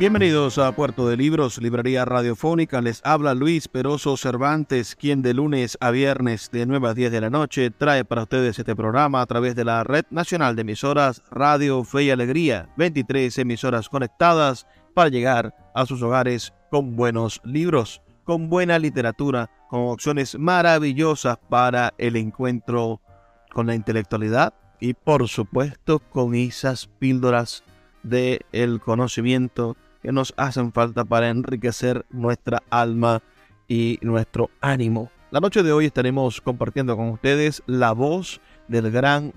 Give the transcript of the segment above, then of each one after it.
Bienvenidos a Puerto de Libros, Librería Radiofónica. Les habla Luis Peroso Cervantes, quien de lunes a viernes de 9 a 10 de la noche trae para ustedes este programa a través de la Red Nacional de Emisoras Radio Fe y Alegría. 23 emisoras conectadas para llegar a sus hogares con buenos libros, con buena literatura, con opciones maravillosas para el encuentro con la intelectualidad y por supuesto con esas píldoras del el conocimiento que nos hacen falta para enriquecer nuestra alma y nuestro ánimo. La noche de hoy estaremos compartiendo con ustedes la voz del gran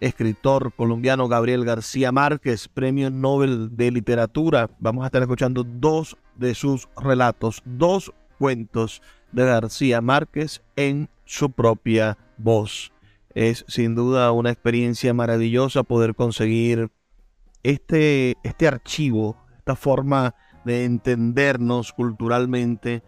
escritor colombiano Gabriel García Márquez, Premio Nobel de Literatura. Vamos a estar escuchando dos de sus relatos, dos cuentos de García Márquez en su propia voz. Es sin duda una experiencia maravillosa poder conseguir este, este archivo esta forma de entendernos culturalmente,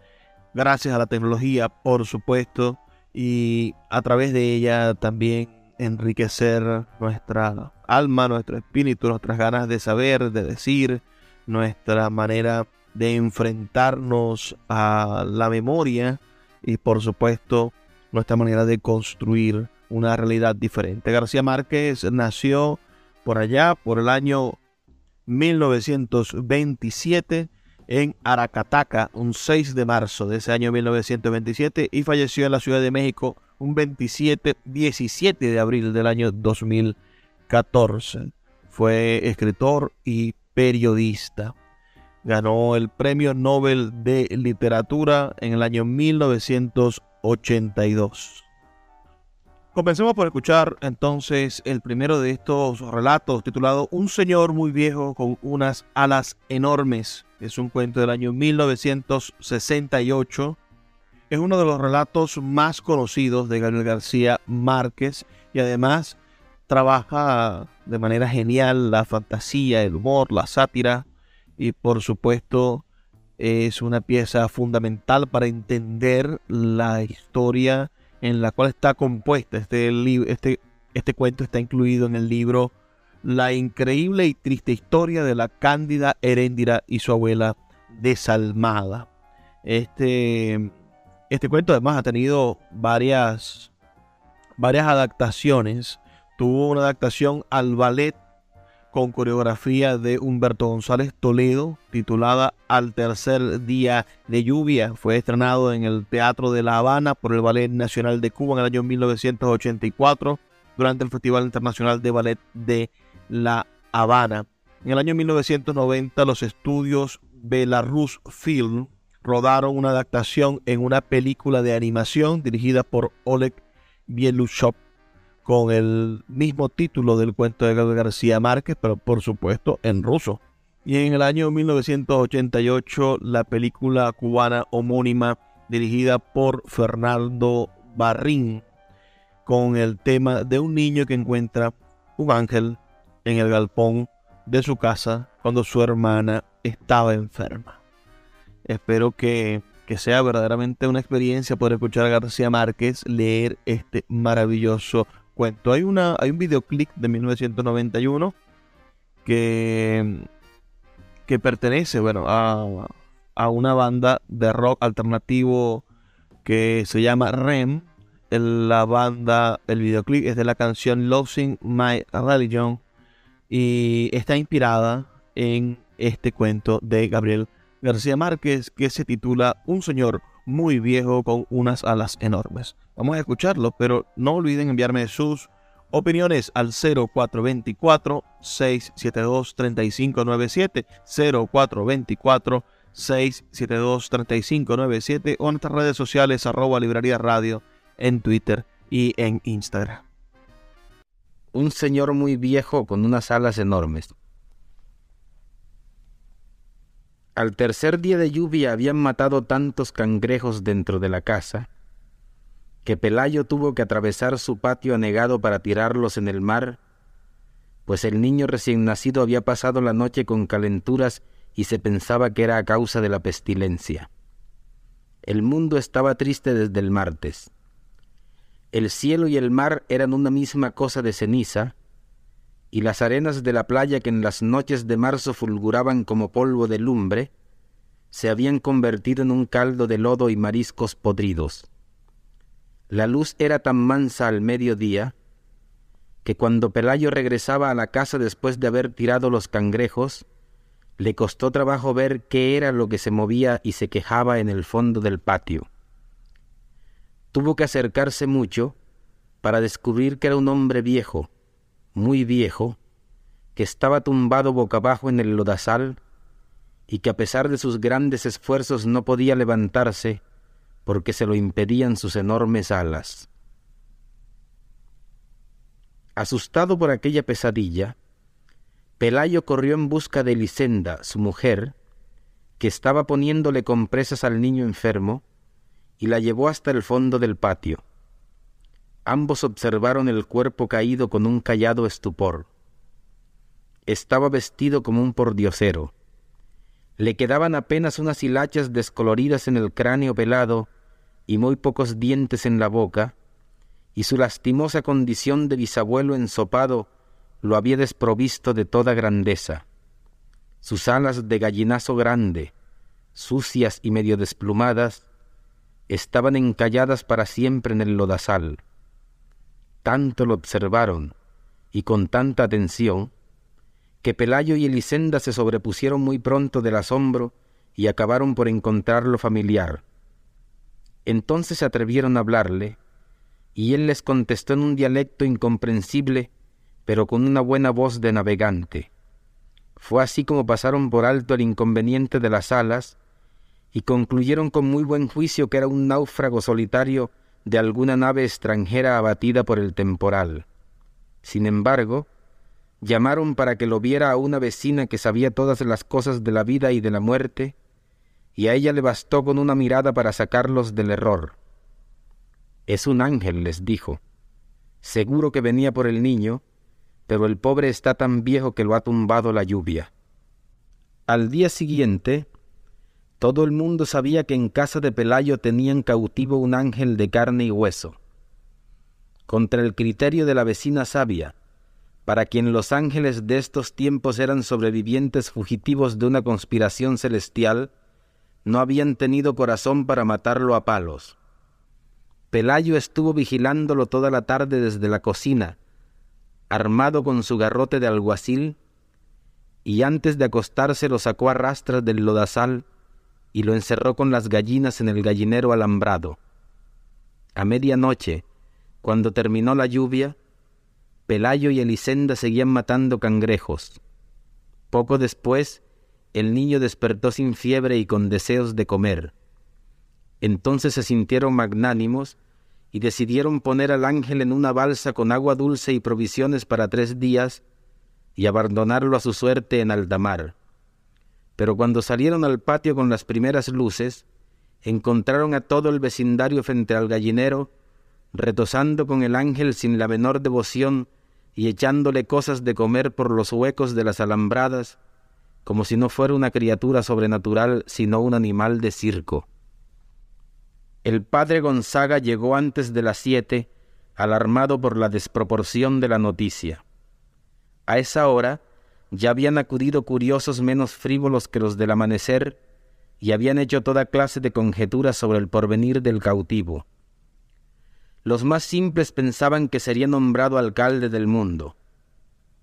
gracias a la tecnología, por supuesto, y a través de ella también enriquecer nuestra alma, nuestro espíritu, nuestras ganas de saber, de decir, nuestra manera de enfrentarnos a la memoria y por supuesto nuestra manera de construir una realidad diferente. García Márquez nació por allá, por el año 1927 en Aracataca, un 6 de marzo de ese año 1927 y falleció en la Ciudad de México un 27, 17 de abril del año 2014. Fue escritor y periodista. Ganó el Premio Nobel de Literatura en el año 1982. Comencemos por escuchar entonces el primero de estos relatos titulado Un señor muy viejo con unas alas enormes. Es un cuento del año 1968. Es uno de los relatos más conocidos de Gabriel García Márquez y además trabaja de manera genial la fantasía, el humor, la sátira y por supuesto es una pieza fundamental para entender la historia en la cual está compuesta. Este, este, este cuento está incluido en el libro La increíble y triste historia de la cándida Heréndira y su abuela desalmada. Este, este cuento además ha tenido varias, varias adaptaciones. Tuvo una adaptación al ballet con coreografía de Humberto González Toledo, titulada Al tercer día de lluvia. Fue estrenado en el Teatro de La Habana por el Ballet Nacional de Cuba en el año 1984 durante el Festival Internacional de Ballet de La Habana. En el año 1990 los estudios Belarus Film rodaron una adaptación en una película de animación dirigida por Oleg Bielushov con el mismo título del cuento de García Márquez, pero por supuesto en ruso. Y en el año 1988 la película cubana homónima dirigida por Fernando Barrín con el tema de un niño que encuentra un ángel en el galpón de su casa cuando su hermana estaba enferma. Espero que, que sea verdaderamente una experiencia poder escuchar a García Márquez leer este maravilloso cuento. Hay, una, hay un videoclip de 1991 que, que pertenece bueno, a, a una banda de rock alternativo que se llama REM. La banda, el videoclip es de la canción Losing My Religion y está inspirada en este cuento de Gabriel García Márquez que se titula Un señor muy viejo con unas alas enormes. Vamos a escucharlo, pero no olviden enviarme sus opiniones al 0424-672-3597, 0424-672-3597 o en nuestras redes sociales arroba librería radio en Twitter y en Instagram. Un señor muy viejo con unas alas enormes. Al tercer día de lluvia habían matado tantos cangrejos dentro de la casa que Pelayo tuvo que atravesar su patio anegado para tirarlos en el mar, pues el niño recién nacido había pasado la noche con calenturas y se pensaba que era a causa de la pestilencia. El mundo estaba triste desde el martes. El cielo y el mar eran una misma cosa de ceniza, y las arenas de la playa que en las noches de marzo fulguraban como polvo de lumbre, se habían convertido en un caldo de lodo y mariscos podridos. La luz era tan mansa al mediodía que cuando Pelayo regresaba a la casa después de haber tirado los cangrejos, le costó trabajo ver qué era lo que se movía y se quejaba en el fondo del patio. Tuvo que acercarse mucho para descubrir que era un hombre viejo, muy viejo, que estaba tumbado boca abajo en el lodazal y que a pesar de sus grandes esfuerzos no podía levantarse porque se lo impedían sus enormes alas. Asustado por aquella pesadilla, Pelayo corrió en busca de Elisenda, su mujer, que estaba poniéndole compresas al niño enfermo, y la llevó hasta el fondo del patio. Ambos observaron el cuerpo caído con un callado estupor. Estaba vestido como un pordiosero. Le quedaban apenas unas hilachas descoloridas en el cráneo pelado y muy pocos dientes en la boca, y su lastimosa condición de bisabuelo ensopado lo había desprovisto de toda grandeza. Sus alas de gallinazo grande, sucias y medio desplumadas, estaban encalladas para siempre en el lodazal tanto lo observaron y con tanta atención, que Pelayo y Elisenda se sobrepusieron muy pronto del asombro y acabaron por encontrarlo familiar. Entonces se atrevieron a hablarle, y él les contestó en un dialecto incomprensible, pero con una buena voz de navegante. Fue así como pasaron por alto el inconveniente de las alas, y concluyeron con muy buen juicio que era un náufrago solitario de alguna nave extranjera abatida por el temporal. Sin embargo, llamaron para que lo viera a una vecina que sabía todas las cosas de la vida y de la muerte, y a ella le bastó con una mirada para sacarlos del error. Es un ángel, les dijo. Seguro que venía por el niño, pero el pobre está tan viejo que lo ha tumbado la lluvia. Al día siguiente, todo el mundo sabía que en casa de Pelayo tenían cautivo un ángel de carne y hueso. Contra el criterio de la vecina sabia, para quien los ángeles de estos tiempos eran sobrevivientes fugitivos de una conspiración celestial, no habían tenido corazón para matarlo a palos. Pelayo estuvo vigilándolo toda la tarde desde la cocina, armado con su garrote de alguacil, y antes de acostarse lo sacó a rastras del lodazal y lo encerró con las gallinas en el gallinero alambrado. A medianoche, cuando terminó la lluvia, Pelayo y Elisenda seguían matando cangrejos. Poco después, el niño despertó sin fiebre y con deseos de comer. Entonces se sintieron magnánimos y decidieron poner al ángel en una balsa con agua dulce y provisiones para tres días y abandonarlo a su suerte en Aldamar. Pero cuando salieron al patio con las primeras luces, encontraron a todo el vecindario frente al gallinero, retosando con el ángel sin la menor devoción y echándole cosas de comer por los huecos de las alambradas, como si no fuera una criatura sobrenatural, sino un animal de circo. El padre Gonzaga llegó antes de las siete, alarmado por la desproporción de la noticia. A esa hora, ya habían acudido curiosos menos frívolos que los del amanecer y habían hecho toda clase de conjeturas sobre el porvenir del cautivo. Los más simples pensaban que sería nombrado alcalde del mundo.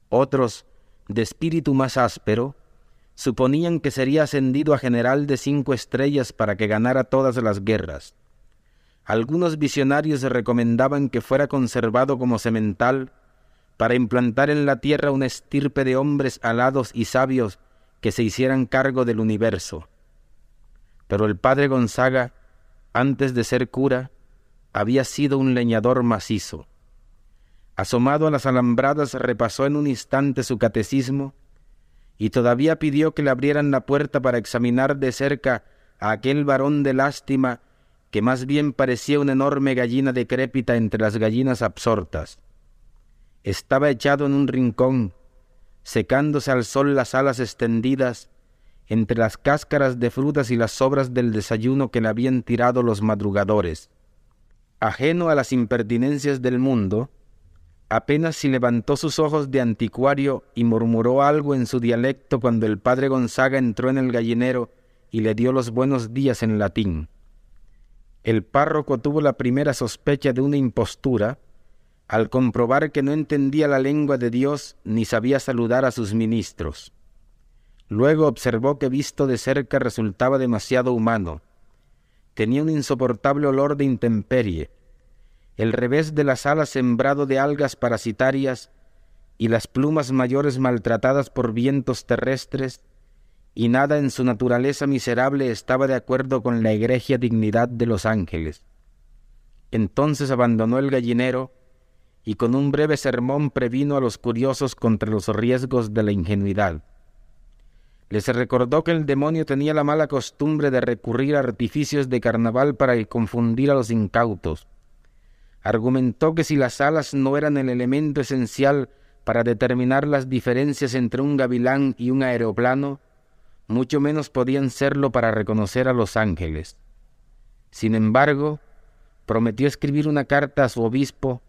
Otros, de espíritu más áspero, suponían que sería ascendido a general de cinco estrellas para que ganara todas las guerras. Algunos visionarios recomendaban que fuera conservado como semental para implantar en la tierra una estirpe de hombres alados y sabios que se hicieran cargo del universo. Pero el padre Gonzaga, antes de ser cura, había sido un leñador macizo. Asomado a las alambradas, repasó en un instante su catecismo y todavía pidió que le abrieran la puerta para examinar de cerca a aquel varón de lástima que más bien parecía una enorme gallina decrépita entre las gallinas absortas. Estaba echado en un rincón, secándose al sol las alas extendidas entre las cáscaras de frutas y las sobras del desayuno que le habían tirado los madrugadores. Ajeno a las impertinencias del mundo, apenas si levantó sus ojos de anticuario y murmuró algo en su dialecto cuando el padre Gonzaga entró en el gallinero y le dio los buenos días en latín. El párroco tuvo la primera sospecha de una impostura al comprobar que no entendía la lengua de Dios ni sabía saludar a sus ministros. Luego observó que visto de cerca resultaba demasiado humano. Tenía un insoportable olor de intemperie, el revés de las alas sembrado de algas parasitarias y las plumas mayores maltratadas por vientos terrestres, y nada en su naturaleza miserable estaba de acuerdo con la egregia dignidad de los ángeles. Entonces abandonó el gallinero y con un breve sermón previno a los curiosos contra los riesgos de la ingenuidad. Les recordó que el demonio tenía la mala costumbre de recurrir a artificios de carnaval para confundir a los incautos. Argumentó que si las alas no eran el elemento esencial para determinar las diferencias entre un gavilán y un aeroplano, mucho menos podían serlo para reconocer a los ángeles. Sin embargo, prometió escribir una carta a su obispo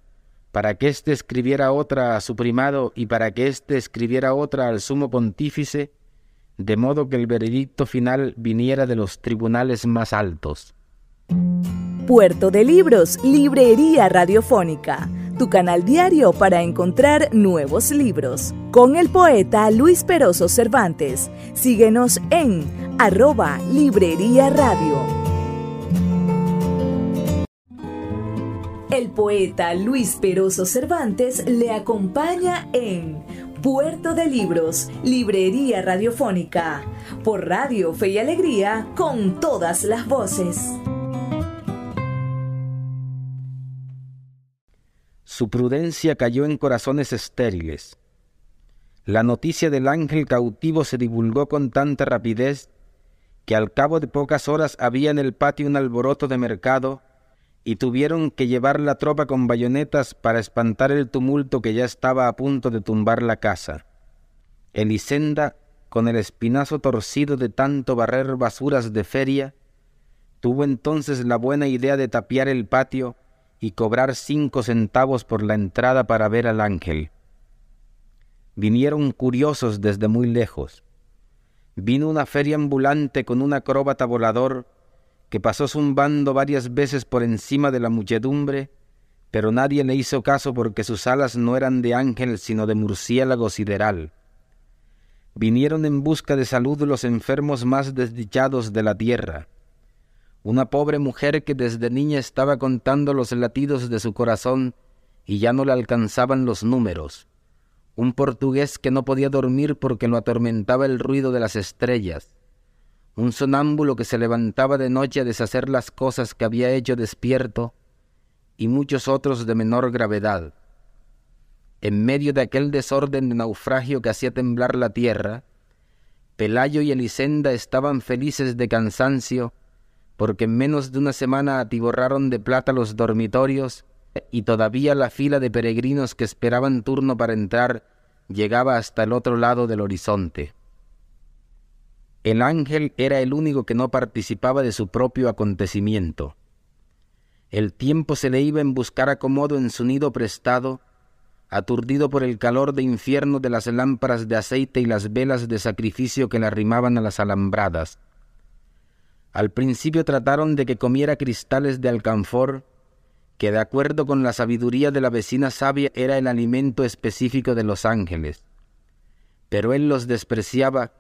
para que éste escribiera otra a su primado y para que éste escribiera otra al sumo pontífice, de modo que el veredicto final viniera de los tribunales más altos. Puerto de Libros, Librería Radiofónica, tu canal diario para encontrar nuevos libros. Con el poeta Luis Peroso Cervantes. Síguenos en arroba Librería Radio. El poeta Luis Peroso Cervantes le acompaña en Puerto de Libros, Librería Radiofónica, por Radio Fe y Alegría, con todas las voces. Su prudencia cayó en corazones estériles. La noticia del ángel cautivo se divulgó con tanta rapidez que al cabo de pocas horas había en el patio un alboroto de mercado y tuvieron que llevar la tropa con bayonetas para espantar el tumulto que ya estaba a punto de tumbar la casa. Elisenda, con el espinazo torcido de tanto barrer basuras de feria, tuvo entonces la buena idea de tapiar el patio y cobrar cinco centavos por la entrada para ver al ángel. Vinieron curiosos desde muy lejos. Vino una feria ambulante con un acróbata volador que pasó zumbando varias veces por encima de la muchedumbre, pero nadie le hizo caso porque sus alas no eran de ángel sino de murciélago sideral. Vinieron en busca de salud los enfermos más desdichados de la tierra. Una pobre mujer que desde niña estaba contando los latidos de su corazón y ya no le alcanzaban los números, un portugués que no podía dormir porque lo atormentaba el ruido de las estrellas, un sonámbulo que se levantaba de noche a deshacer las cosas que había hecho despierto, y muchos otros de menor gravedad. En medio de aquel desorden de naufragio que hacía temblar la tierra, Pelayo y Elisenda estaban felices de cansancio porque en menos de una semana atiborraron de plata los dormitorios y todavía la fila de peregrinos que esperaban turno para entrar llegaba hasta el otro lado del horizonte. El ángel era el único que no participaba de su propio acontecimiento. El tiempo se le iba en buscar acomodo en su nido prestado, aturdido por el calor de infierno de las lámparas de aceite y las velas de sacrificio que le arrimaban a las alambradas. Al principio trataron de que comiera cristales de alcanfor, que de acuerdo con la sabiduría de la vecina sabia era el alimento específico de los ángeles. Pero él los despreciaba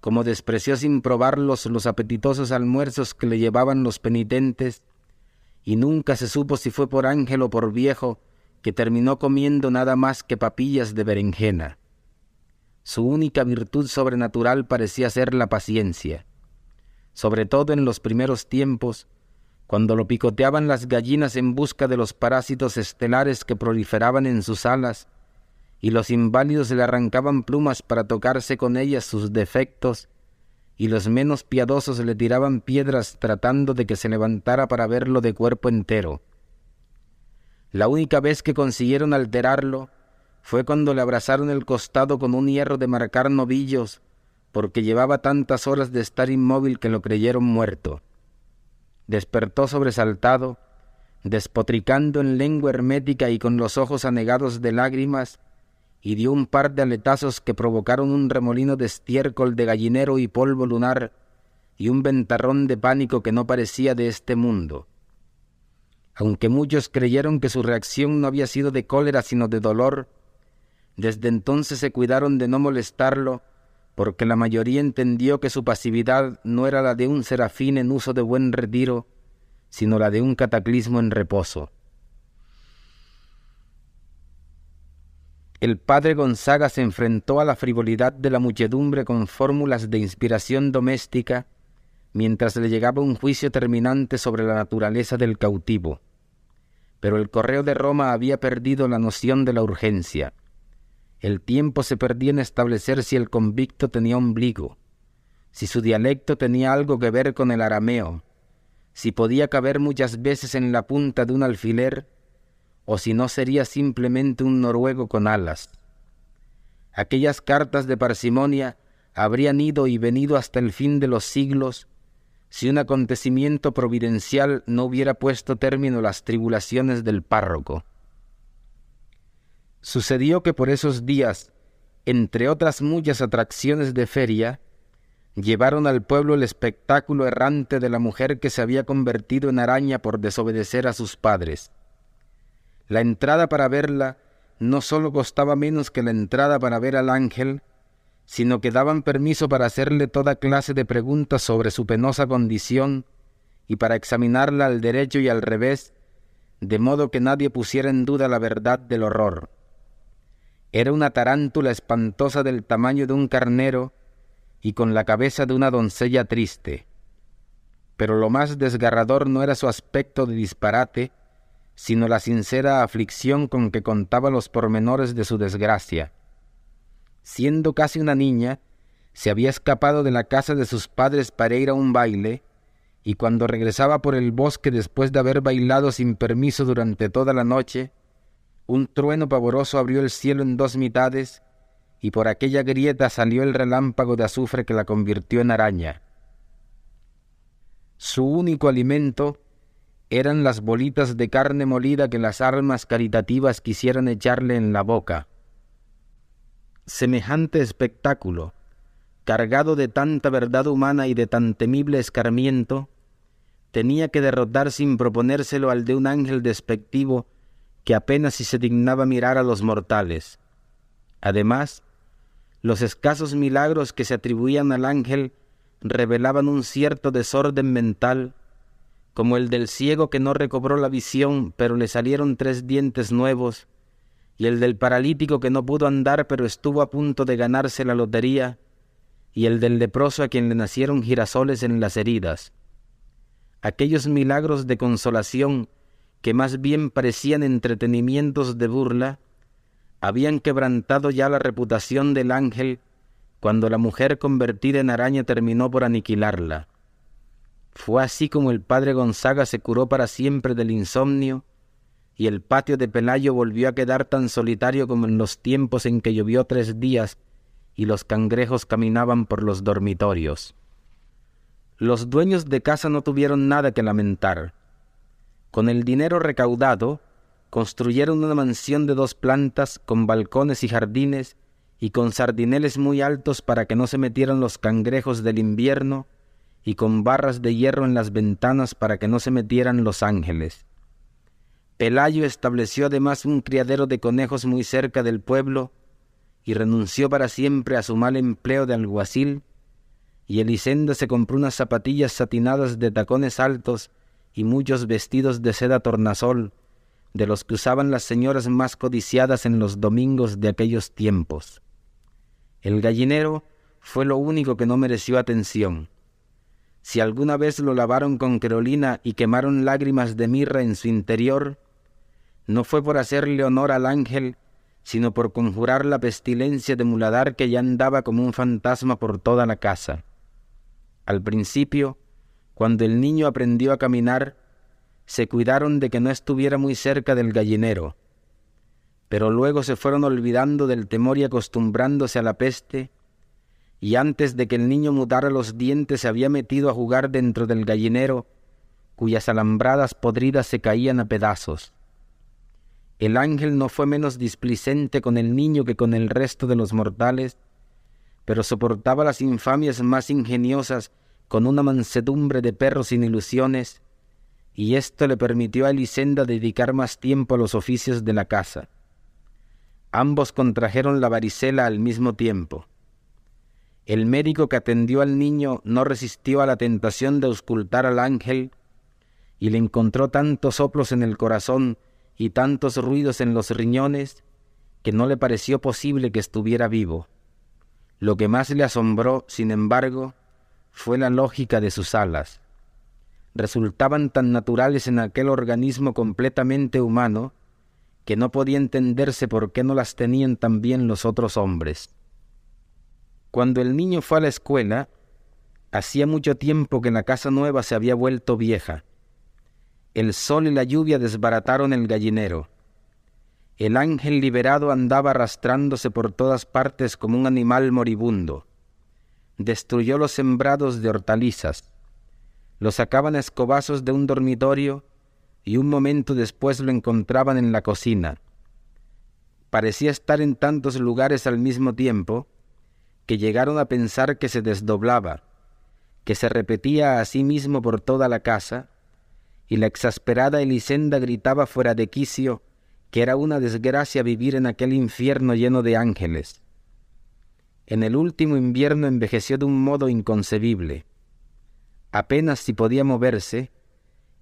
como despreció sin probarlos los apetitosos almuerzos que le llevaban los penitentes, y nunca se supo si fue por ángel o por viejo que terminó comiendo nada más que papillas de berenjena. Su única virtud sobrenatural parecía ser la paciencia, sobre todo en los primeros tiempos, cuando lo picoteaban las gallinas en busca de los parásitos estelares que proliferaban en sus alas, y los inválidos le arrancaban plumas para tocarse con ellas sus defectos, y los menos piadosos le tiraban piedras tratando de que se levantara para verlo de cuerpo entero. La única vez que consiguieron alterarlo fue cuando le abrazaron el costado con un hierro de marcar novillos, porque llevaba tantas horas de estar inmóvil que lo creyeron muerto despertó sobresaltado, despotricando en lengua hermética y con los ojos anegados de lágrimas, y dio un par de aletazos que provocaron un remolino de estiércol de gallinero y polvo lunar, y un ventarrón de pánico que no parecía de este mundo. Aunque muchos creyeron que su reacción no había sido de cólera sino de dolor, desde entonces se cuidaron de no molestarlo porque la mayoría entendió que su pasividad no era la de un serafín en uso de buen retiro, sino la de un cataclismo en reposo. El padre Gonzaga se enfrentó a la frivolidad de la muchedumbre con fórmulas de inspiración doméstica, mientras le llegaba un juicio terminante sobre la naturaleza del cautivo. Pero el correo de Roma había perdido la noción de la urgencia. El tiempo se perdía en establecer si el convicto tenía ombligo, si su dialecto tenía algo que ver con el arameo, si podía caber muchas veces en la punta de un alfiler, o si no sería simplemente un noruego con alas. Aquellas cartas de parsimonia habrían ido y venido hasta el fin de los siglos si un acontecimiento providencial no hubiera puesto término a las tribulaciones del párroco. Sucedió que por esos días, entre otras muchas atracciones de feria, llevaron al pueblo el espectáculo errante de la mujer que se había convertido en araña por desobedecer a sus padres. La entrada para verla no sólo costaba menos que la entrada para ver al ángel, sino que daban permiso para hacerle toda clase de preguntas sobre su penosa condición y para examinarla al derecho y al revés, de modo que nadie pusiera en duda la verdad del horror. Era una tarántula espantosa del tamaño de un carnero y con la cabeza de una doncella triste. Pero lo más desgarrador no era su aspecto de disparate, sino la sincera aflicción con que contaba los pormenores de su desgracia. Siendo casi una niña, se había escapado de la casa de sus padres para ir a un baile, y cuando regresaba por el bosque después de haber bailado sin permiso durante toda la noche, un trueno pavoroso abrió el cielo en dos mitades y por aquella grieta salió el relámpago de azufre que la convirtió en araña. Su único alimento eran las bolitas de carne molida que las armas caritativas quisieran echarle en la boca. Semejante espectáculo, cargado de tanta verdad humana y de tan temible escarmiento, tenía que derrotar sin proponérselo al de un ángel despectivo que apenas si se dignaba mirar a los mortales. Además, los escasos milagros que se atribuían al ángel revelaban un cierto desorden mental, como el del ciego que no recobró la visión, pero le salieron tres dientes nuevos, y el del paralítico que no pudo andar, pero estuvo a punto de ganarse la lotería, y el del leproso a quien le nacieron girasoles en las heridas. Aquellos milagros de consolación que más bien parecían entretenimientos de burla, habían quebrantado ya la reputación del ángel cuando la mujer convertida en araña terminó por aniquilarla. Fue así como el padre Gonzaga se curó para siempre del insomnio y el patio de Pelayo volvió a quedar tan solitario como en los tiempos en que llovió tres días y los cangrejos caminaban por los dormitorios. Los dueños de casa no tuvieron nada que lamentar. Con el dinero recaudado, construyeron una mansión de dos plantas con balcones y jardines y con sardineles muy altos para que no se metieran los cangrejos del invierno y con barras de hierro en las ventanas para que no se metieran los ángeles. Pelayo estableció además un criadero de conejos muy cerca del pueblo y renunció para siempre a su mal empleo de alguacil, y Elisenda se compró unas zapatillas satinadas de tacones altos y muchos vestidos de seda tornasol, de los que usaban las señoras más codiciadas en los domingos de aquellos tiempos. El gallinero fue lo único que no mereció atención. Si alguna vez lo lavaron con querolina y quemaron lágrimas de mirra en su interior, no fue por hacerle honor al ángel, sino por conjurar la pestilencia de muladar que ya andaba como un fantasma por toda la casa. Al principio, cuando el niño aprendió a caminar, se cuidaron de que no estuviera muy cerca del gallinero, pero luego se fueron olvidando del temor y acostumbrándose a la peste, y antes de que el niño mudara los dientes se había metido a jugar dentro del gallinero, cuyas alambradas podridas se caían a pedazos. El ángel no fue menos displicente con el niño que con el resto de los mortales, pero soportaba las infamias más ingeniosas con una mansedumbre de perro sin ilusiones, y esto le permitió a Elisenda dedicar más tiempo a los oficios de la casa. Ambos contrajeron la varicela al mismo tiempo. El médico que atendió al niño no resistió a la tentación de auscultar al ángel y le encontró tantos soplos en el corazón y tantos ruidos en los riñones que no le pareció posible que estuviera vivo. Lo que más le asombró, sin embargo, fue la lógica de sus alas. Resultaban tan naturales en aquel organismo completamente humano que no podía entenderse por qué no las tenían también los otros hombres. Cuando el niño fue a la escuela, hacía mucho tiempo que la casa nueva se había vuelto vieja. El sol y la lluvia desbarataron el gallinero. El ángel liberado andaba arrastrándose por todas partes como un animal moribundo. Destruyó los sembrados de hortalizas. Lo sacaban a escobazos de un dormitorio y un momento después lo encontraban en la cocina. Parecía estar en tantos lugares al mismo tiempo que llegaron a pensar que se desdoblaba, que se repetía a sí mismo por toda la casa, y la exasperada Elisenda gritaba fuera de quicio que era una desgracia vivir en aquel infierno lleno de ángeles. En el último invierno envejeció de un modo inconcebible. Apenas si podía moverse,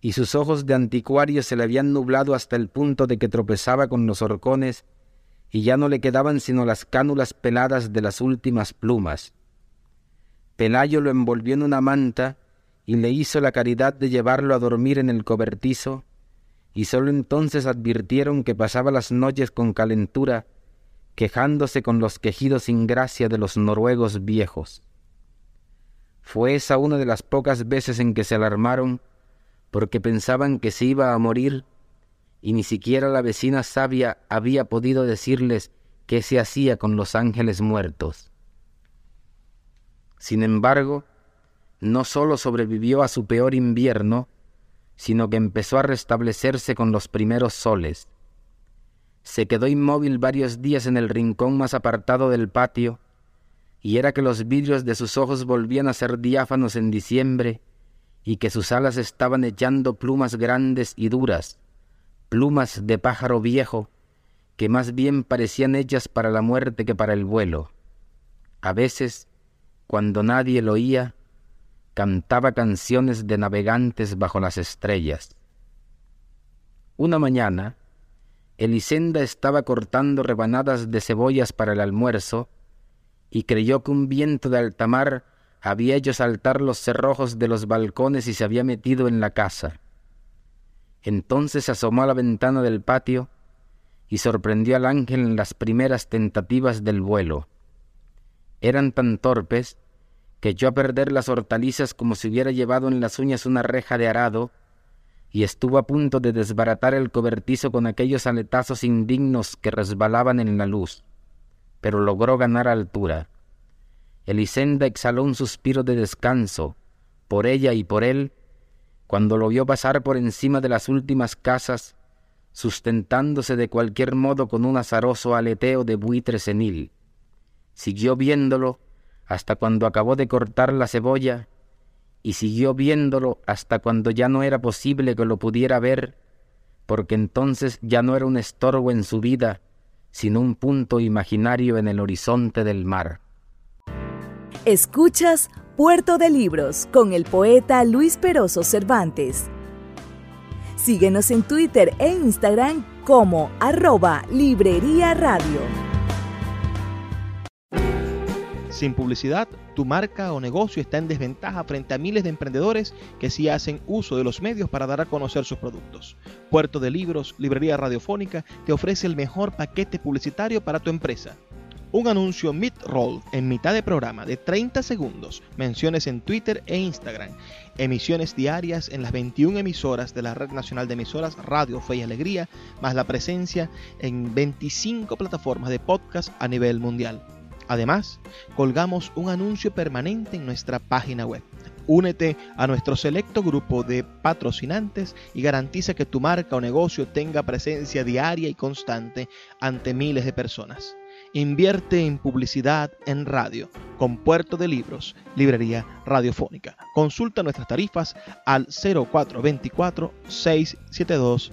y sus ojos de anticuario se le habían nublado hasta el punto de que tropezaba con los horcones y ya no le quedaban sino las cánulas peladas de las últimas plumas. Pelayo lo envolvió en una manta y le hizo la caridad de llevarlo a dormir en el cobertizo, y sólo entonces advirtieron que pasaba las noches con calentura, quejándose con los quejidos sin gracia de los noruegos viejos. Fue esa una de las pocas veces en que se alarmaron porque pensaban que se iba a morir y ni siquiera la vecina sabia había podido decirles qué se hacía con los ángeles muertos. Sin embargo, no sólo sobrevivió a su peor invierno, sino que empezó a restablecerse con los primeros soles. Se quedó inmóvil varios días en el rincón más apartado del patio, y era que los vidrios de sus ojos volvían a ser diáfanos en diciembre, y que sus alas estaban echando plumas grandes y duras, plumas de pájaro viejo que más bien parecían hechas para la muerte que para el vuelo. A veces, cuando nadie lo oía, cantaba canciones de navegantes bajo las estrellas. Una mañana, Elisenda estaba cortando rebanadas de cebollas para el almuerzo y creyó que un viento de altamar había hecho saltar los cerrojos de los balcones y se había metido en la casa. Entonces asomó a la ventana del patio y sorprendió al ángel en las primeras tentativas del vuelo. Eran tan torpes que echó a perder las hortalizas como si hubiera llevado en las uñas una reja de arado y estuvo a punto de desbaratar el cobertizo con aquellos aletazos indignos que resbalaban en la luz, pero logró ganar altura. Elisenda exhaló un suspiro de descanso, por ella y por él, cuando lo vio pasar por encima de las últimas casas, sustentándose de cualquier modo con un azaroso aleteo de buitre senil. Siguió viéndolo hasta cuando acabó de cortar la cebolla, y siguió viéndolo hasta cuando ya no era posible que lo pudiera ver, porque entonces ya no era un estorbo en su vida, sino un punto imaginario en el horizonte del mar. Escuchas Puerto de Libros con el poeta Luis Peroso Cervantes. Síguenos en Twitter e Instagram como arroba Librería Radio. Sin publicidad, tu marca o negocio está en desventaja frente a miles de emprendedores que sí hacen uso de los medios para dar a conocer sus productos. Puerto de Libros, Librería Radiofónica, te ofrece el mejor paquete publicitario para tu empresa un anuncio mid-roll en mitad de programa de 30 segundos, menciones en Twitter e Instagram, emisiones diarias en las 21 emisoras de la Red Nacional de Emisoras Radio Fe y Alegría, más la presencia en 25 plataformas de podcast a nivel mundial. Además, colgamos un anuncio permanente en nuestra página web. Únete a nuestro selecto grupo de patrocinantes y garantiza que tu marca o negocio tenga presencia diaria y constante ante miles de personas. Invierte en publicidad en radio. Con Puerto de Libros, Librería Radiofónica. Consulta nuestras tarifas al 0424 672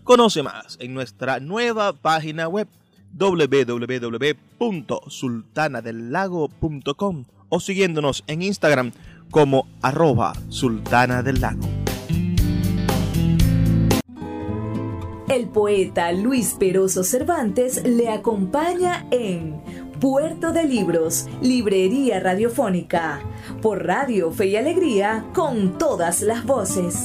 Conoce más en nuestra nueva página web www.sultanadelago.com o siguiéndonos en Instagram como arroba sultana del lago. El poeta Luis Peroso Cervantes le acompaña en Puerto de Libros, Librería Radiofónica, por Radio Fe y Alegría, con todas las voces.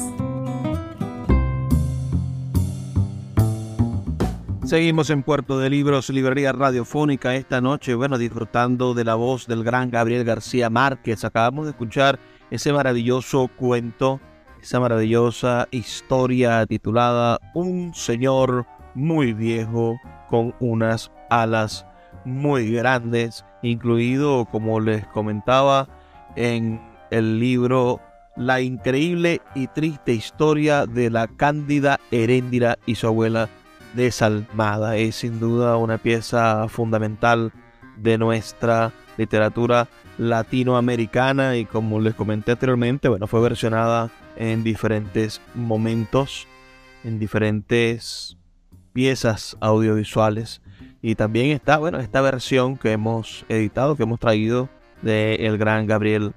Seguimos en Puerto de Libros, Librería Radiofónica esta noche, bueno, disfrutando de la voz del gran Gabriel García Márquez. Acabamos de escuchar ese maravilloso cuento, esa maravillosa historia titulada Un señor muy viejo con unas alas muy grandes, incluido, como les comentaba, en el libro La increíble y triste historia de la cándida Heréndira y su abuela desalmada. Es sin duda una pieza fundamental de nuestra literatura latinoamericana y como les comenté anteriormente, bueno, fue versionada en diferentes momentos, en diferentes piezas audiovisuales y también está, bueno, esta versión que hemos editado, que hemos traído de el gran Gabriel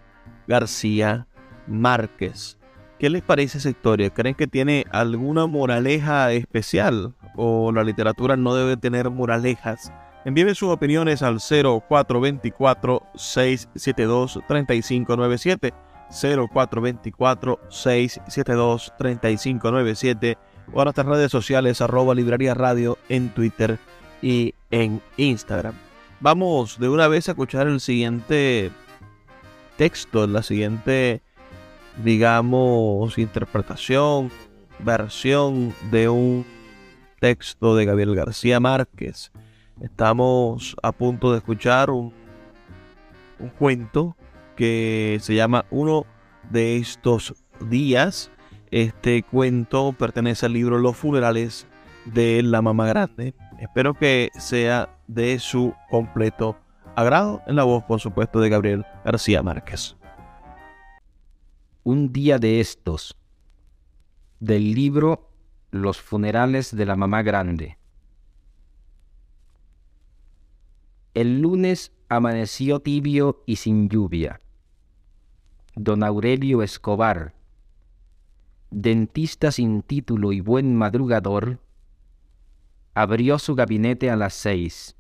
García Márquez. ¿Qué les parece esa historia? ¿Creen que tiene alguna moraleja especial? ¿O la literatura no debe tener moralejas? Envíen sus opiniones al 0424-672-3597. 0424-672-3597 o a nuestras redes sociales arroba librería radio en Twitter y en Instagram. Vamos de una vez a escuchar el siguiente texto, la siguiente, digamos, interpretación, versión de un texto de Gabriel García Márquez. Estamos a punto de escuchar un, un cuento que se llama Uno de estos días. Este cuento pertenece al libro Los funerales de la mamá grande Espero que sea de su completo agrado en la voz, por supuesto, de Gabriel García Márquez. Un día de estos, del libro Los funerales de la mamá grande. El lunes amaneció tibio y sin lluvia. Don Aurelio Escobar, dentista sin título y buen madrugador, abrió su gabinete a las seis.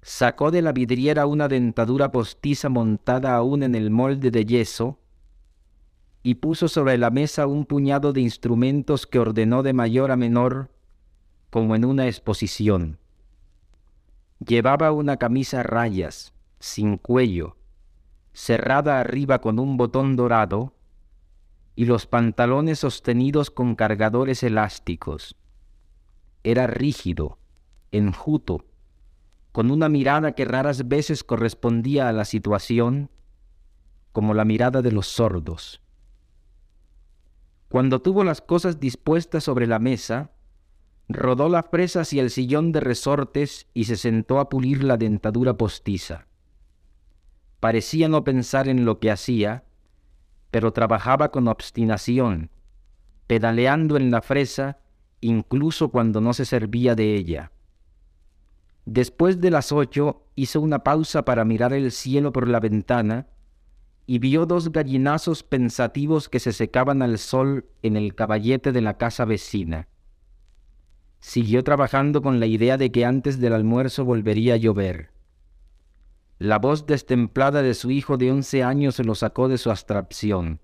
Sacó de la vidriera una dentadura postiza montada aún en el molde de yeso y puso sobre la mesa un puñado de instrumentos que ordenó de mayor a menor como en una exposición. Llevaba una camisa a rayas, sin cuello, cerrada arriba con un botón dorado, y los pantalones sostenidos con cargadores elásticos era rígido, enjuto, con una mirada que raras veces correspondía a la situación, como la mirada de los sordos. Cuando tuvo las cosas dispuestas sobre la mesa, rodó la fresa hacia el sillón de resortes y se sentó a pulir la dentadura postiza. Parecía no pensar en lo que hacía, pero trabajaba con obstinación, pedaleando en la fresa incluso cuando no se servía de ella. Después de las ocho hizo una pausa para mirar el cielo por la ventana y vio dos gallinazos pensativos que se secaban al sol en el caballete de la casa vecina. Siguió trabajando con la idea de que antes del almuerzo volvería a llover. La voz destemplada de su hijo de once años se lo sacó de su abstracción.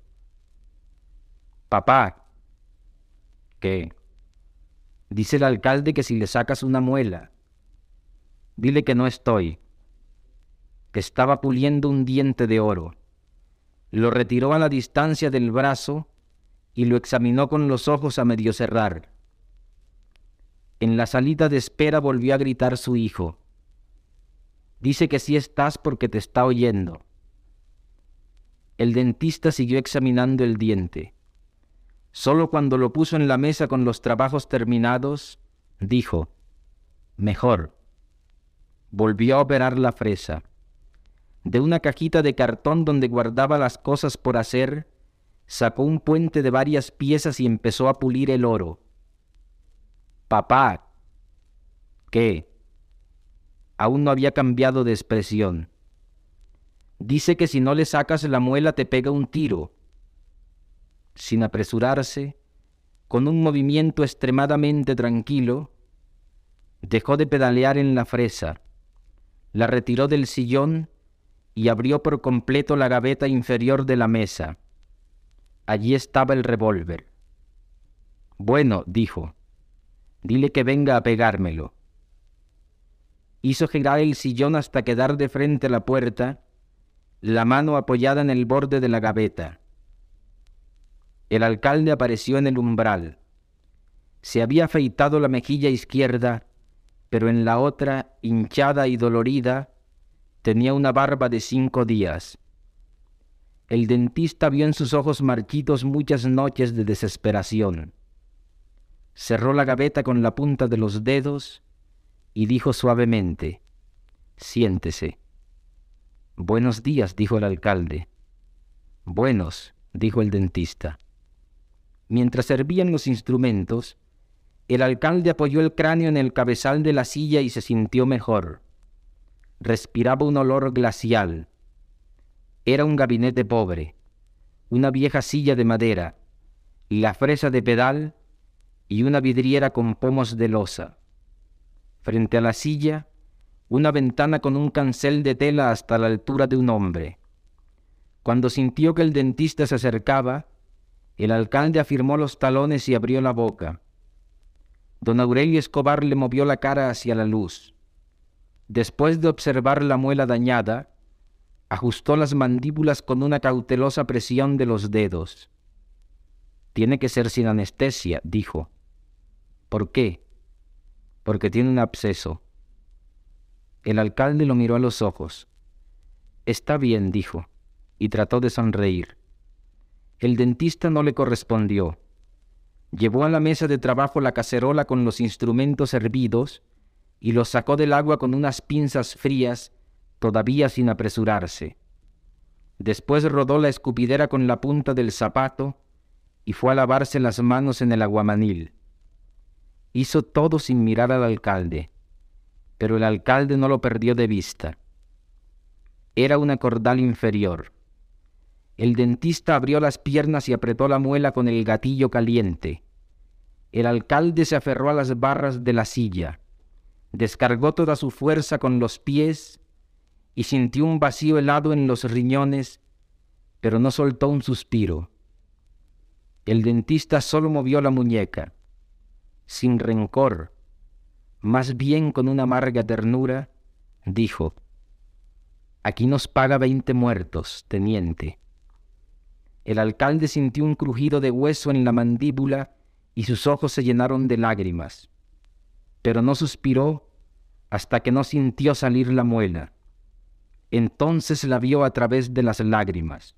Papá. ¿Qué? Dice el alcalde que si le sacas una muela, dile que no estoy, que estaba puliendo un diente de oro. Lo retiró a la distancia del brazo y lo examinó con los ojos a medio cerrar. En la salida de espera volvió a gritar su hijo. Dice que sí estás porque te está oyendo. El dentista siguió examinando el diente. Solo cuando lo puso en la mesa con los trabajos terminados, dijo, mejor. Volvió a operar la fresa. De una cajita de cartón donde guardaba las cosas por hacer, sacó un puente de varias piezas y empezó a pulir el oro. Papá. ¿Qué? Aún no había cambiado de expresión. Dice que si no le sacas la muela te pega un tiro. Sin apresurarse, con un movimiento extremadamente tranquilo, dejó de pedalear en la fresa, la retiró del sillón y abrió por completo la gaveta inferior de la mesa. Allí estaba el revólver. Bueno, dijo, dile que venga a pegármelo hizo girar el sillón hasta quedar de frente a la puerta, la mano apoyada en el borde de la gaveta. El alcalde apareció en el umbral. Se había afeitado la mejilla izquierda, pero en la otra, hinchada y dolorida, tenía una barba de cinco días. El dentista vio en sus ojos marchitos muchas noches de desesperación. Cerró la gaveta con la punta de los dedos y dijo suavemente, Siéntese. Buenos días, dijo el alcalde. Buenos, dijo el dentista. Mientras servían los instrumentos, el alcalde apoyó el cráneo en el cabezal de la silla y se sintió mejor. Respiraba un olor glacial. Era un gabinete pobre, una vieja silla de madera, la fresa de pedal y una vidriera con pomos de losa. Frente a la silla, una ventana con un cancel de tela hasta la altura de un hombre. Cuando sintió que el dentista se acercaba, el alcalde afirmó los talones y abrió la boca. Don Aurelio Escobar le movió la cara hacia la luz. Después de observar la muela dañada, ajustó las mandíbulas con una cautelosa presión de los dedos. Tiene que ser sin anestesia, dijo. ¿Por qué? porque tiene un absceso. El alcalde lo miró a los ojos. Está bien, dijo, y trató de sonreír. El dentista no le correspondió. Llevó a la mesa de trabajo la cacerola con los instrumentos hervidos y los sacó del agua con unas pinzas frías, todavía sin apresurarse. Después rodó la escupidera con la punta del zapato y fue a lavarse las manos en el aguamanil. Hizo todo sin mirar al alcalde, pero el alcalde no lo perdió de vista. Era una cordal inferior. El dentista abrió las piernas y apretó la muela con el gatillo caliente. El alcalde se aferró a las barras de la silla, descargó toda su fuerza con los pies y sintió un vacío helado en los riñones, pero no soltó un suspiro. El dentista solo movió la muñeca sin rencor, más bien con una amarga ternura, dijo, Aquí nos paga veinte muertos, teniente. El alcalde sintió un crujido de hueso en la mandíbula y sus ojos se llenaron de lágrimas. Pero no suspiró hasta que no sintió salir la muela. Entonces la vio a través de las lágrimas.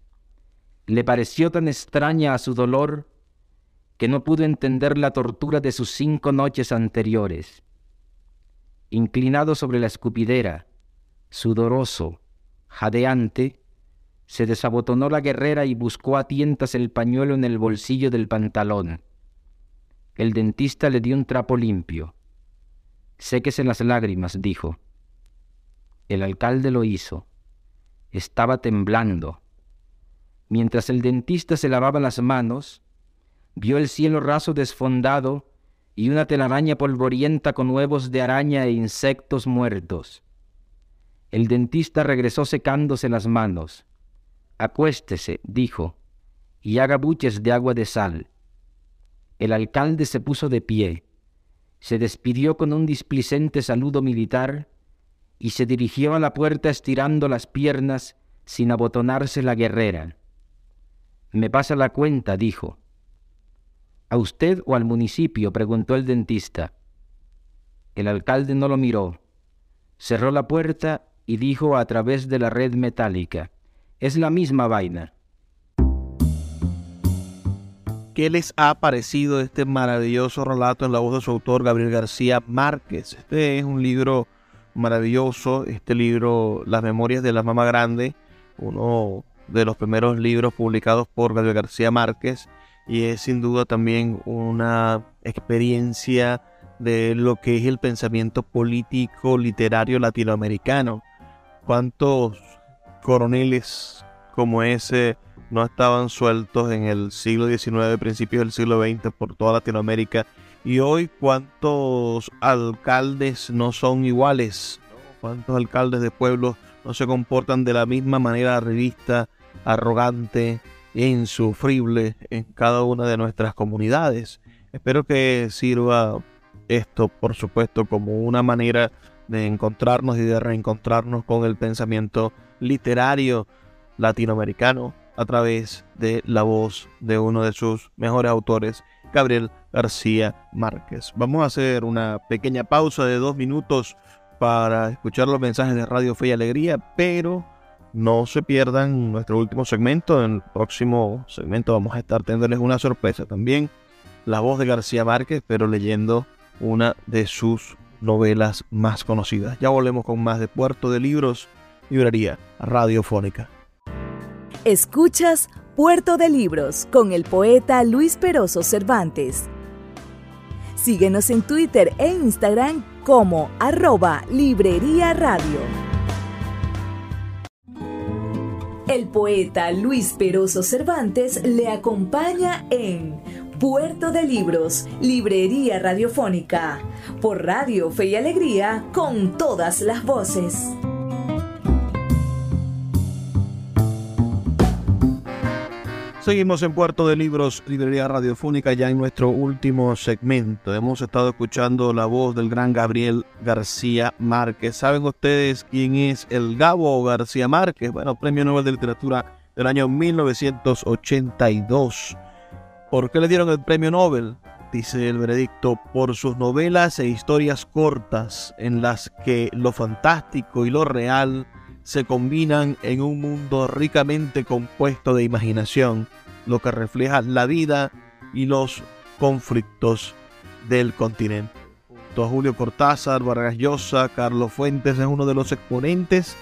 Le pareció tan extraña a su dolor que no pudo entender la tortura de sus cinco noches anteriores. Inclinado sobre la escupidera, sudoroso, jadeante, se desabotonó la guerrera y buscó a tientas el pañuelo en el bolsillo del pantalón. El dentista le dio un trapo limpio. Séquese las lágrimas, dijo. El alcalde lo hizo. Estaba temblando. Mientras el dentista se lavaba las manos, vio el cielo raso desfondado y una telaraña polvorienta con huevos de araña e insectos muertos. El dentista regresó secándose las manos. Acuéstese, dijo, y haga buches de agua de sal. El alcalde se puso de pie, se despidió con un displicente saludo militar y se dirigió a la puerta estirando las piernas sin abotonarse la guerrera. Me pasa la cuenta, dijo. ¿A usted o al municipio? preguntó el dentista. El alcalde no lo miró. Cerró la puerta y dijo a través de la red metálica, es la misma vaina. ¿Qué les ha parecido este maravilloso relato en la voz de su autor Gabriel García Márquez? Este es un libro maravilloso, este libro Las Memorias de la Mama Grande, uno de los primeros libros publicados por Gabriel García Márquez y es sin duda también una experiencia de lo que es el pensamiento político literario latinoamericano cuántos coroneles como ese no estaban sueltos en el siglo XIX, principios del siglo XX por toda Latinoamérica. Y hoy cuántos alcaldes no son iguales, cuántos alcaldes de pueblos no se comportan de la misma manera revista, arrogante e insufrible en cada una de nuestras comunidades. Espero que sirva esto, por supuesto, como una manera de encontrarnos y de reencontrarnos con el pensamiento literario latinoamericano a través de la voz de uno de sus mejores autores, Gabriel García Márquez. Vamos a hacer una pequeña pausa de dos minutos para escuchar los mensajes de Radio Fe y Alegría, pero no se pierdan nuestro último segmento. En el próximo segmento vamos a estar teniéndoles una sorpresa también. La voz de García Márquez, pero leyendo una de sus novelas más conocidas. Ya volvemos con más de Puerto de Libros, librería radiofónica. Escuchas Puerto de Libros con el poeta Luis Peroso Cervantes. Síguenos en Twitter e Instagram como arroba Librería Radio. El poeta Luis Peroso Cervantes le acompaña en Puerto de Libros, Librería Radiofónica, por Radio Fe y Alegría, con todas las voces. Seguimos en Puerto de Libros, Librería Radiofónica, ya en nuestro último segmento. Hemos estado escuchando la voz del gran Gabriel García Márquez. ¿Saben ustedes quién es el Gabo García Márquez? Bueno, Premio Nobel de Literatura del año 1982 ¿Por qué le dieron el premio Nobel? Dice el veredicto, por sus novelas e historias cortas en las que lo fantástico y lo real se combinan en un mundo ricamente compuesto de imaginación, lo que refleja la vida y los conflictos del continente. A Julio Cortázar, Vargas Llosa, Carlos Fuentes es uno de los exponentes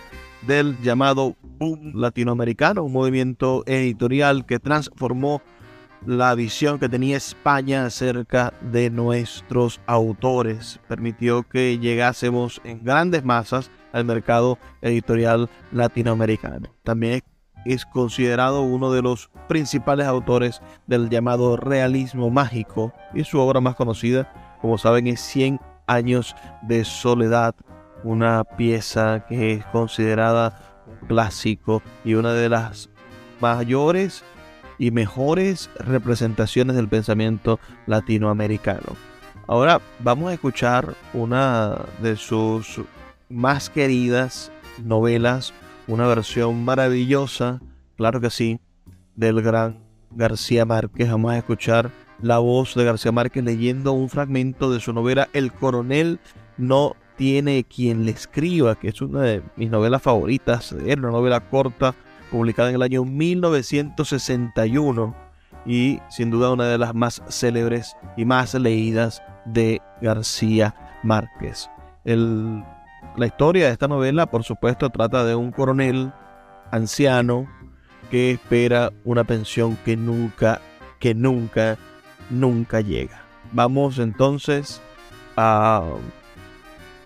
del llamado boom latinoamericano, un movimiento editorial que transformó la visión que tenía España acerca de nuestros autores. Permitió que llegásemos en grandes masas al mercado editorial latinoamericano. También es considerado uno de los principales autores del llamado realismo mágico y su obra más conocida, como saben, es 100 años de soledad, una pieza que es considerada un clásico y una de las mayores y mejores representaciones del pensamiento latinoamericano. Ahora vamos a escuchar una de sus más queridas novelas, una versión maravillosa, claro que sí, del gran García Márquez. Vamos a escuchar la voz de García Márquez leyendo un fragmento de su novela El coronel no tiene quien le escriba, que es una de mis novelas favoritas, es una novela corta publicada en el año 1961 y sin duda una de las más célebres y más leídas de García Márquez. La historia de esta novela, por supuesto, trata de un coronel anciano que espera una pensión que nunca, que nunca, nunca llega. Vamos entonces a,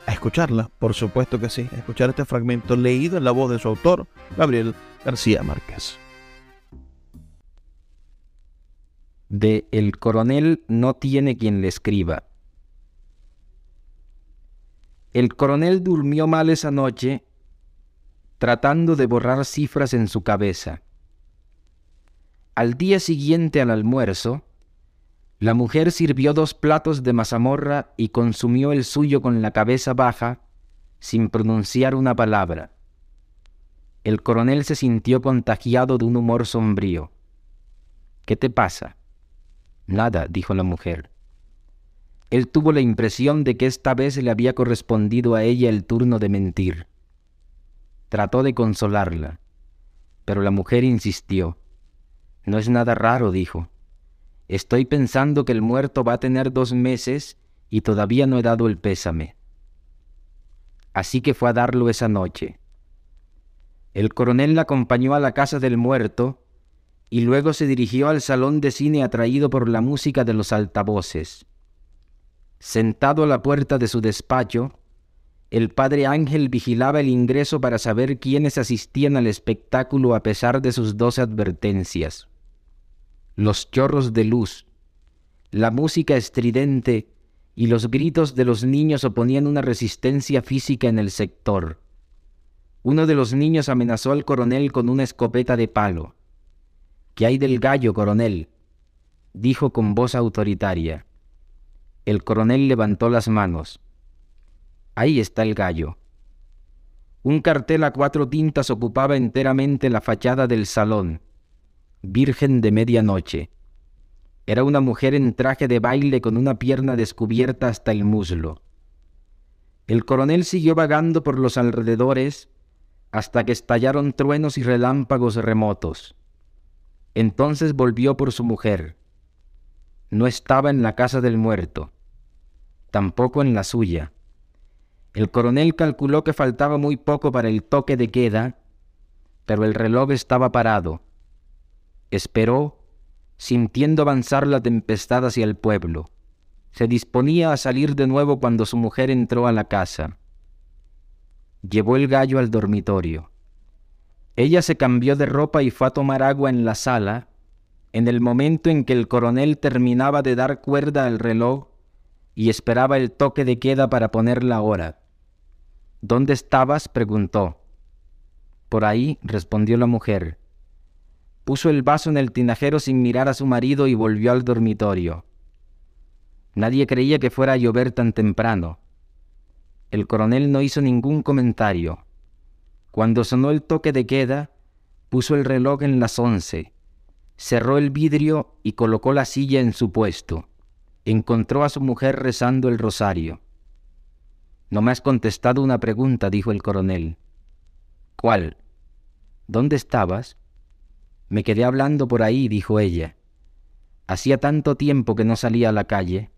escucharla, por supuesto que sí, a escuchar este fragmento leído en la voz de su autor, Gabriel García Márquez. De El coronel no tiene quien le escriba. El coronel durmió mal esa noche tratando de borrar cifras en su cabeza. Al día siguiente al almuerzo, la mujer sirvió dos platos de mazamorra y consumió el suyo con la cabeza baja, sin pronunciar una palabra. El coronel se sintió contagiado de un humor sombrío. ¿Qué te pasa? Nada, dijo la mujer. Él tuvo la impresión de que esta vez le había correspondido a ella el turno de mentir. Trató de consolarla, pero la mujer insistió. No es nada raro, dijo. Estoy pensando que el muerto va a tener dos meses y todavía no he dado el pésame. Así que fue a darlo esa noche. El coronel la acompañó a la casa del muerto y luego se dirigió al salón de cine atraído por la música de los altavoces. Sentado a la puerta de su despacho, el padre Ángel vigilaba el ingreso para saber quiénes asistían al espectáculo a pesar de sus doce advertencias. Los chorros de luz, la música estridente y los gritos de los niños oponían una resistencia física en el sector. Uno de los niños amenazó al coronel con una escopeta de palo. ¿Qué hay del gallo, coronel? dijo con voz autoritaria. El coronel levantó las manos. Ahí está el gallo. Un cartel a cuatro tintas ocupaba enteramente la fachada del salón. Virgen de medianoche. Era una mujer en traje de baile con una pierna descubierta hasta el muslo. El coronel siguió vagando por los alrededores hasta que estallaron truenos y relámpagos remotos. Entonces volvió por su mujer. No estaba en la casa del muerto, tampoco en la suya. El coronel calculó que faltaba muy poco para el toque de queda, pero el reloj estaba parado. Esperó, sintiendo avanzar la tempestad hacia el pueblo. Se disponía a salir de nuevo cuando su mujer entró a la casa. Llevó el gallo al dormitorio. Ella se cambió de ropa y fue a tomar agua en la sala, en el momento en que el coronel terminaba de dar cuerda al reloj y esperaba el toque de queda para poner la hora. ¿Dónde estabas? preguntó. Por ahí, respondió la mujer. Puso el vaso en el tinajero sin mirar a su marido y volvió al dormitorio. Nadie creía que fuera a llover tan temprano. El coronel no hizo ningún comentario. Cuando sonó el toque de queda, puso el reloj en las once, cerró el vidrio y colocó la silla en su puesto. Encontró a su mujer rezando el rosario. No me has contestado una pregunta, dijo el coronel. ¿Cuál? ¿Dónde estabas? Me quedé hablando por ahí, dijo ella. Hacía tanto tiempo que no salía a la calle.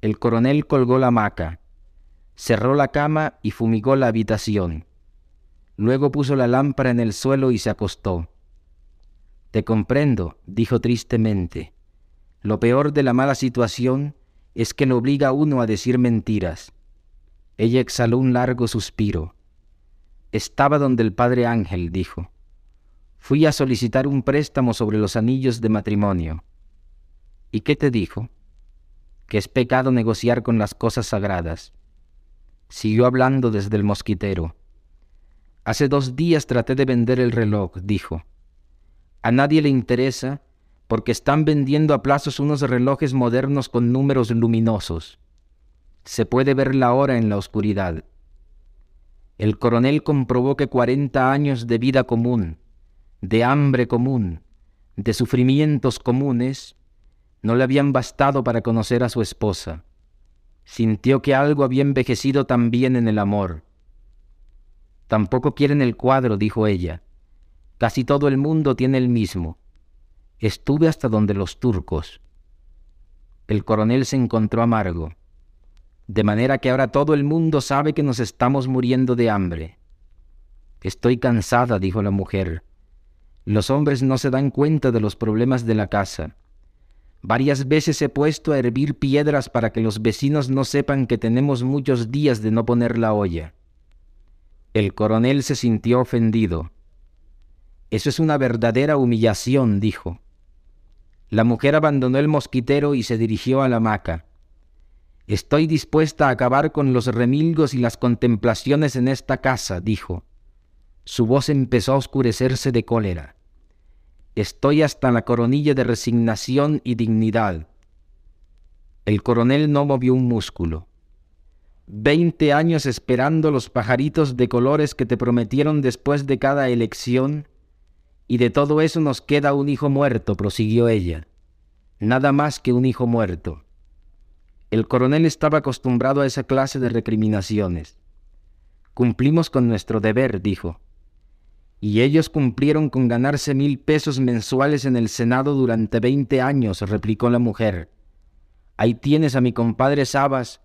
El coronel colgó la hamaca, cerró la cama y fumigó la habitación. Luego puso la lámpara en el suelo y se acostó. Te comprendo, dijo tristemente. Lo peor de la mala situación es que lo obliga a uno a decir mentiras. Ella exhaló un largo suspiro. Estaba donde el padre Ángel, dijo. Fui a solicitar un préstamo sobre los anillos de matrimonio. ¿Y qué te dijo? Que es pecado negociar con las cosas sagradas. Siguió hablando desde el mosquitero. Hace dos días traté de vender el reloj, dijo. A nadie le interesa porque están vendiendo a plazos unos relojes modernos con números luminosos. Se puede ver la hora en la oscuridad. El coronel comprobó que cuarenta años de vida común, de hambre común, de sufrimientos comunes, no le habían bastado para conocer a su esposa. Sintió que algo había envejecido también en el amor. Tampoco quieren el cuadro, dijo ella. Casi todo el mundo tiene el mismo. Estuve hasta donde los turcos. El coronel se encontró amargo. De manera que ahora todo el mundo sabe que nos estamos muriendo de hambre. Estoy cansada, dijo la mujer. Los hombres no se dan cuenta de los problemas de la casa. Varias veces he puesto a hervir piedras para que los vecinos no sepan que tenemos muchos días de no poner la olla. El coronel se sintió ofendido. Eso es una verdadera humillación, dijo. La mujer abandonó el mosquitero y se dirigió a la hamaca. Estoy dispuesta a acabar con los remilgos y las contemplaciones en esta casa, dijo. Su voz empezó a oscurecerse de cólera. Estoy hasta la coronilla de resignación y dignidad. El coronel no movió un músculo. Veinte años esperando los pajaritos de colores que te prometieron después de cada elección, y de todo eso nos queda un hijo muerto, prosiguió ella. Nada más que un hijo muerto. El coronel estaba acostumbrado a esa clase de recriminaciones. Cumplimos con nuestro deber, dijo. Y ellos cumplieron con ganarse mil pesos mensuales en el Senado durante veinte años, replicó la mujer. Ahí tienes a mi compadre Sabas,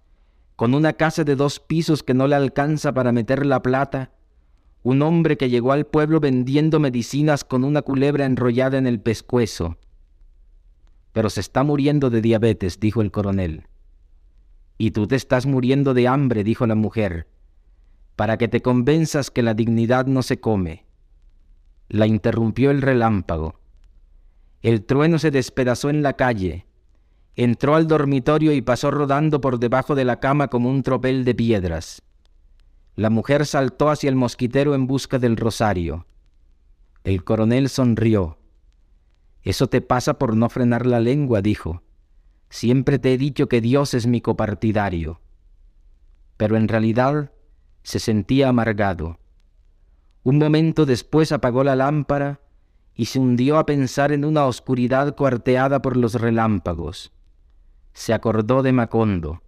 con una casa de dos pisos que no le alcanza para meter la plata, un hombre que llegó al pueblo vendiendo medicinas con una culebra enrollada en el pescuezo. Pero se está muriendo de diabetes, dijo el coronel. Y tú te estás muriendo de hambre, dijo la mujer, para que te convenzas que la dignidad no se come. La interrumpió el relámpago. El trueno se despedazó en la calle, entró al dormitorio y pasó rodando por debajo de la cama como un tropel de piedras. La mujer saltó hacia el mosquitero en busca del rosario. El coronel sonrió. Eso te pasa por no frenar la lengua, dijo. Siempre te he dicho que Dios es mi copartidario. Pero en realidad se sentía amargado. Un momento después apagó la lámpara y se hundió a pensar en una oscuridad cuarteada por los relámpagos. Se acordó de Macondo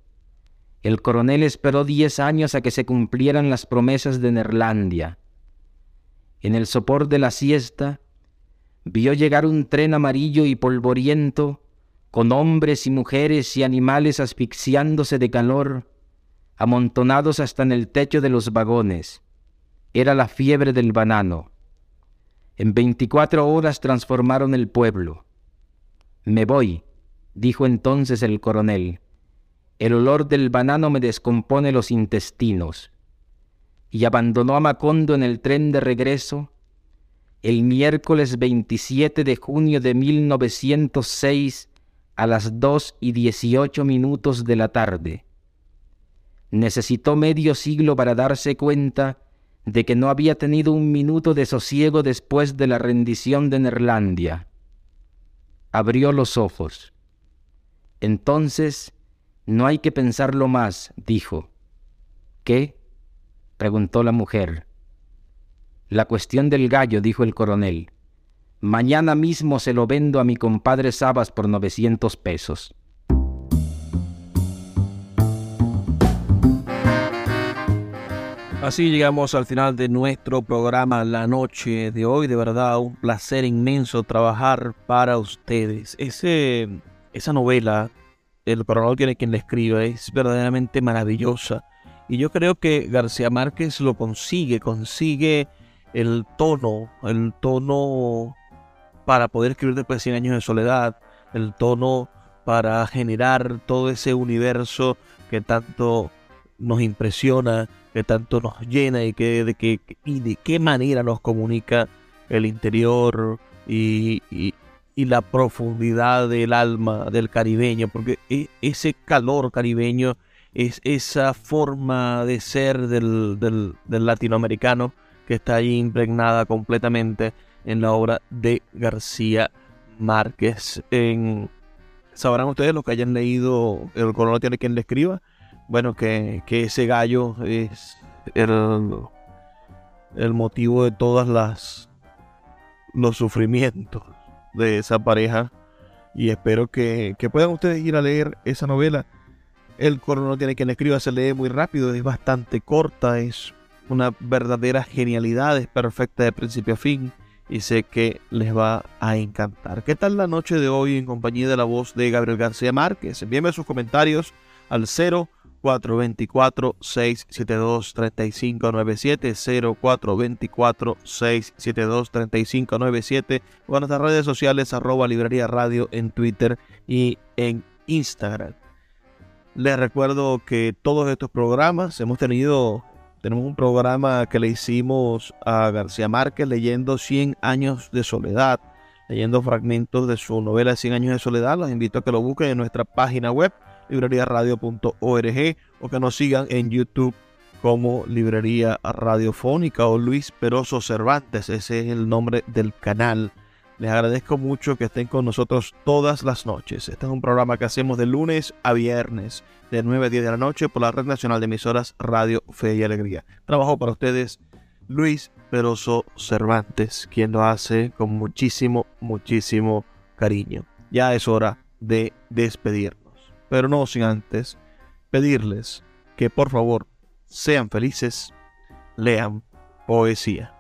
el coronel esperó diez años a que se cumplieran las promesas de Nerlandia. En el sopor de la siesta, vio llegar un tren amarillo y polvoriento, con hombres y mujeres y animales asfixiándose de calor, amontonados hasta en el techo de los vagones. Era la fiebre del banano. En veinticuatro horas transformaron el pueblo. Me voy, dijo entonces el coronel. El olor del banano me descompone los intestinos. Y abandonó a Macondo en el tren de regreso el miércoles 27 de junio de 1906 a las 2 y 18 minutos de la tarde. Necesitó medio siglo para darse cuenta de que no había tenido un minuto de sosiego después de la rendición de Nerlandia. Abrió los ojos. Entonces no hay que pensarlo más, dijo. ¿Qué? preguntó la mujer. La cuestión del gallo, dijo el coronel. Mañana mismo se lo vendo a mi compadre Sabas por 900 pesos. Así llegamos al final de nuestro programa la noche de hoy. De verdad, un placer inmenso trabajar para ustedes. Ese, esa novela el coronel tiene quien le escriba, es verdaderamente maravillosa. Y yo creo que García Márquez lo consigue, consigue el tono, el tono para poder escribir después de 100 años de soledad, el tono para generar todo ese universo que tanto nos impresiona, que tanto nos llena y que de, y de qué manera nos comunica el interior y, y la profundidad del alma del caribeño, porque e, ese calor caribeño es esa forma de ser del, del, latinoamericano que está ahí impregnada completamente en la obra de García Márquez. Sabrán ustedes los que hayan leído El color tiene quien le escriba. Bueno, que, que ese gallo es el, el motivo de todas las los sufrimientos de esa pareja y espero que, que puedan ustedes ir a leer esa novela. El coro no tiene quien escriba, se lee muy rápido, es bastante corta, es una verdadera genialidad, es perfecta de principio a fin y sé que les va a encantar. ¿Qué tal la noche de hoy en compañía de la voz de Gabriel García Márquez? Envíenme sus comentarios al 0424-672-3597, 0424-672-3597 o en nuestras redes sociales arroba librería radio en Twitter y en Instagram. Les recuerdo que todos estos programas hemos tenido tenemos un programa que le hicimos a García Márquez leyendo 100 años de soledad, leyendo fragmentos de su novela 100 años de soledad. Los invito a que lo busquen en nuestra página web, libreriaradio.org, o que nos sigan en YouTube como Librería Radiofónica o Luis Peroso Cervantes. Ese es el nombre del canal. Les agradezco mucho que estén con nosotros todas las noches. Este es un programa que hacemos de lunes a viernes, de 9 a 10 de la noche, por la Red Nacional de Emisoras Radio Fe y Alegría. Trabajo para ustedes Luis Peroso Cervantes, quien lo hace con muchísimo, muchísimo cariño. Ya es hora de despedirnos, pero no sin antes pedirles que por favor sean felices, lean poesía.